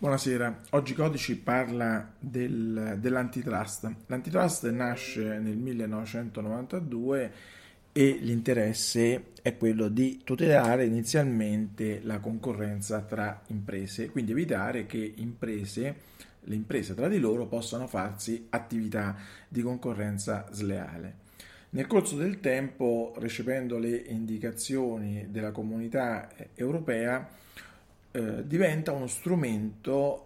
Buonasera, oggi Codici parla del, dell'antitrust. L'antitrust nasce nel 1992 e l'interesse è quello di tutelare inizialmente la concorrenza tra imprese, quindi evitare che imprese, le imprese tra di loro possano farsi attività di concorrenza sleale. Nel corso del tempo, recependo le indicazioni della comunità europea, eh, diventa uno strumento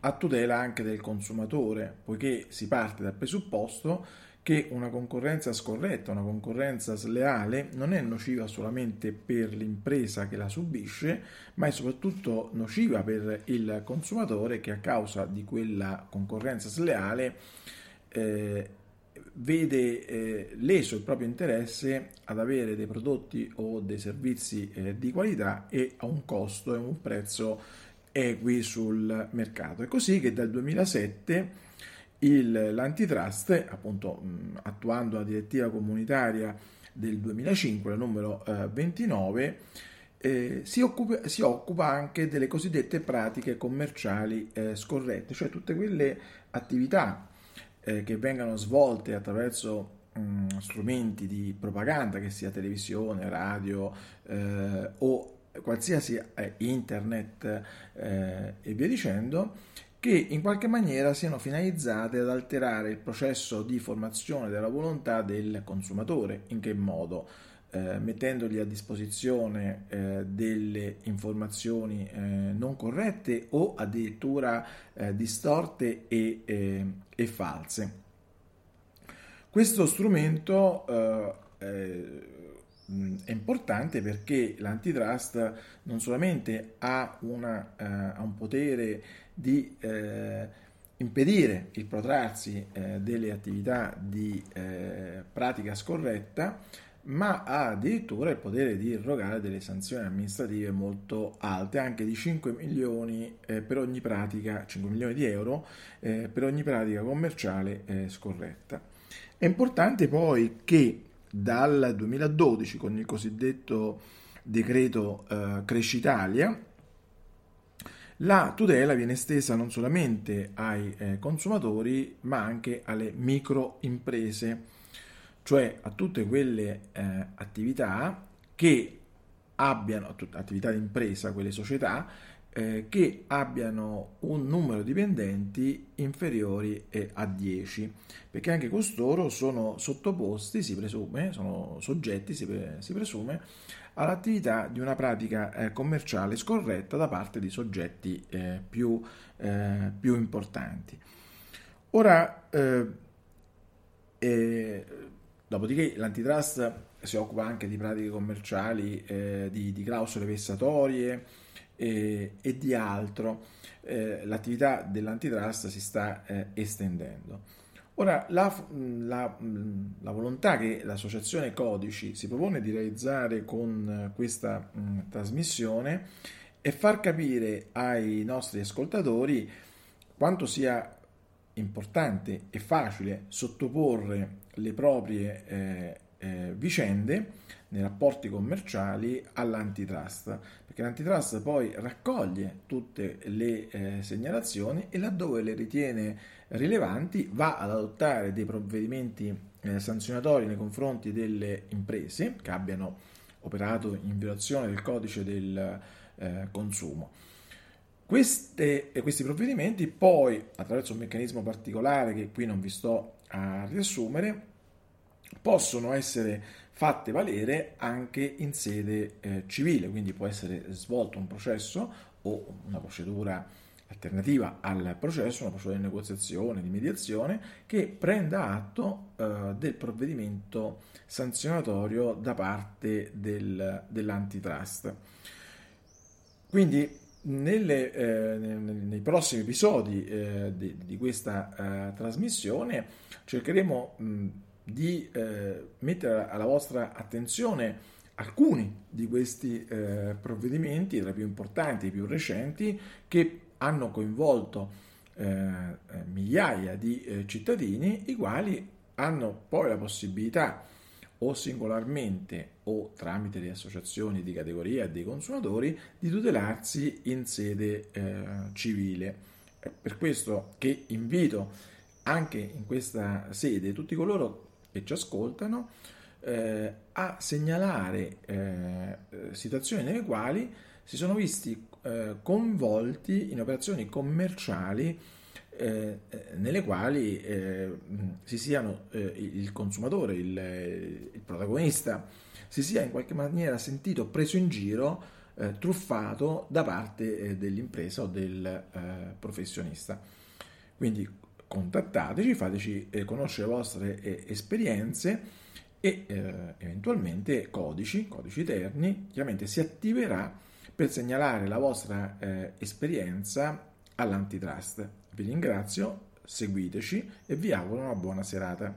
a tutela anche del consumatore, poiché si parte dal presupposto che una concorrenza scorretta, una concorrenza sleale non è nociva solamente per l'impresa che la subisce, ma è soprattutto nociva per il consumatore che a causa di quella concorrenza sleale eh, vede eh, leso il proprio interesse ad avere dei prodotti o dei servizi eh, di qualità e a un costo e un prezzo equi sul mercato. È così che dal 2007 il, l'antitrust, appunto mh, attuando la direttiva comunitaria del 2005, la numero eh, 29, eh, si, occupa, si, occupa, anche delle cosiddette pratiche commerciali eh, scorrette, cioè tutte quelle attività eh, che vengano svolte attraverso mh, strumenti di propaganda, che sia televisione, radio eh, o qualsiasi eh, internet eh, e via dicendo, che in qualche maniera siano finalizzate ad alterare il processo di formazione della volontà del consumatore. In che modo? Eh, mettendogli a disposizione eh, delle informazioni eh, non corrette o addirittura eh, distorte e, eh, e, false. Questo strumento eh, è importante perché l'antitrust non solamente ha, una, ha un potere di impedire il protrarsi delle attività di pratica scorretta, ma ha addirittura il potere di irrogare delle sanzioni amministrative molto alte, anche di 5 milioni eh, per ogni pratica, 5 milioni di euro eh, per ogni pratica commerciale eh, scorretta. È importante poi che dal 2012, con il cosiddetto decreto eh, Cresci Italia, la tutela viene estesa non solamente ai eh, consumatori, ma anche alle microimprese cioè a tutte quelle eh, attività che abbiano, attività di impresa, quelle società, eh, che abbiano un numero di dipendenti inferiori a 10, perché anche costoro sono sottoposti, si presume, sono soggetti, si, pre, si presume, all'attività di una pratica eh, commerciale scorretta da parte di soggetti eh, più, eh, più, importanti. Ora, eh, eh, dopodiché l'antitrust si occupa anche di pratiche commerciali, di, di, clausole vessatorie e, e di altro. l'attività dell'antitrust si sta estendendo. Ora, la, la, la, volontà che l'associazione Codici si propone di realizzare con questa mh, trasmissione è far capire ai nostri ascoltatori quanto sia importante e facile sottoporre le proprie eh, eh, vicende nei rapporti commerciali all'antitrust, perché l'antitrust poi raccoglie tutte le eh, segnalazioni e laddove le ritiene rilevanti va ad adottare dei provvedimenti eh, sanzionatori nei confronti delle imprese che abbiano operato in violazione del codice del eh, consumo. Queste, questi provvedimenti poi, attraverso un meccanismo particolare che qui non vi sto a riassumere, possono essere fatte valere anche in sede eh, civile, quindi può essere svolto un processo o una procedura alternativa al processo, una procedura di negoziazione, di mediazione, che prenda atto eh, del provvedimento sanzionatorio da parte del, dell'antitrust. Quindi nelle, eh, nei prossimi episodi eh, di, di, questa eh, trasmissione cercheremo mh, di eh, mettere alla vostra attenzione alcuni di questi eh, provvedimenti, tra i più importanti e i più recenti, che hanno coinvolto eh, migliaia di cittadini, i quali hanno poi la possibilità o singolarmente o tramite le associazioni di categoria dei consumatori di tutelarsi in sede eh, civile. È per questo che invito anche in questa sede tutti coloro che ci ascoltano eh, a segnalare eh, situazioni nelle quali si sono visti eh, coinvolti in operazioni commerciali eh, nelle quali eh, si siano eh, il consumatore, il, il, protagonista, si sia in qualche maniera sentito preso in giro, eh, truffato da parte dell'impresa o del professionista. Quindi contattateci, fateci eh, conoscere le vostre eh, esperienze e eh, eventualmente codici, codici eterni, chiaramente si attiverà per segnalare la vostra eh, esperienza all'antitrust. Vi ringrazio, seguiteci e vi auguro una buona serata.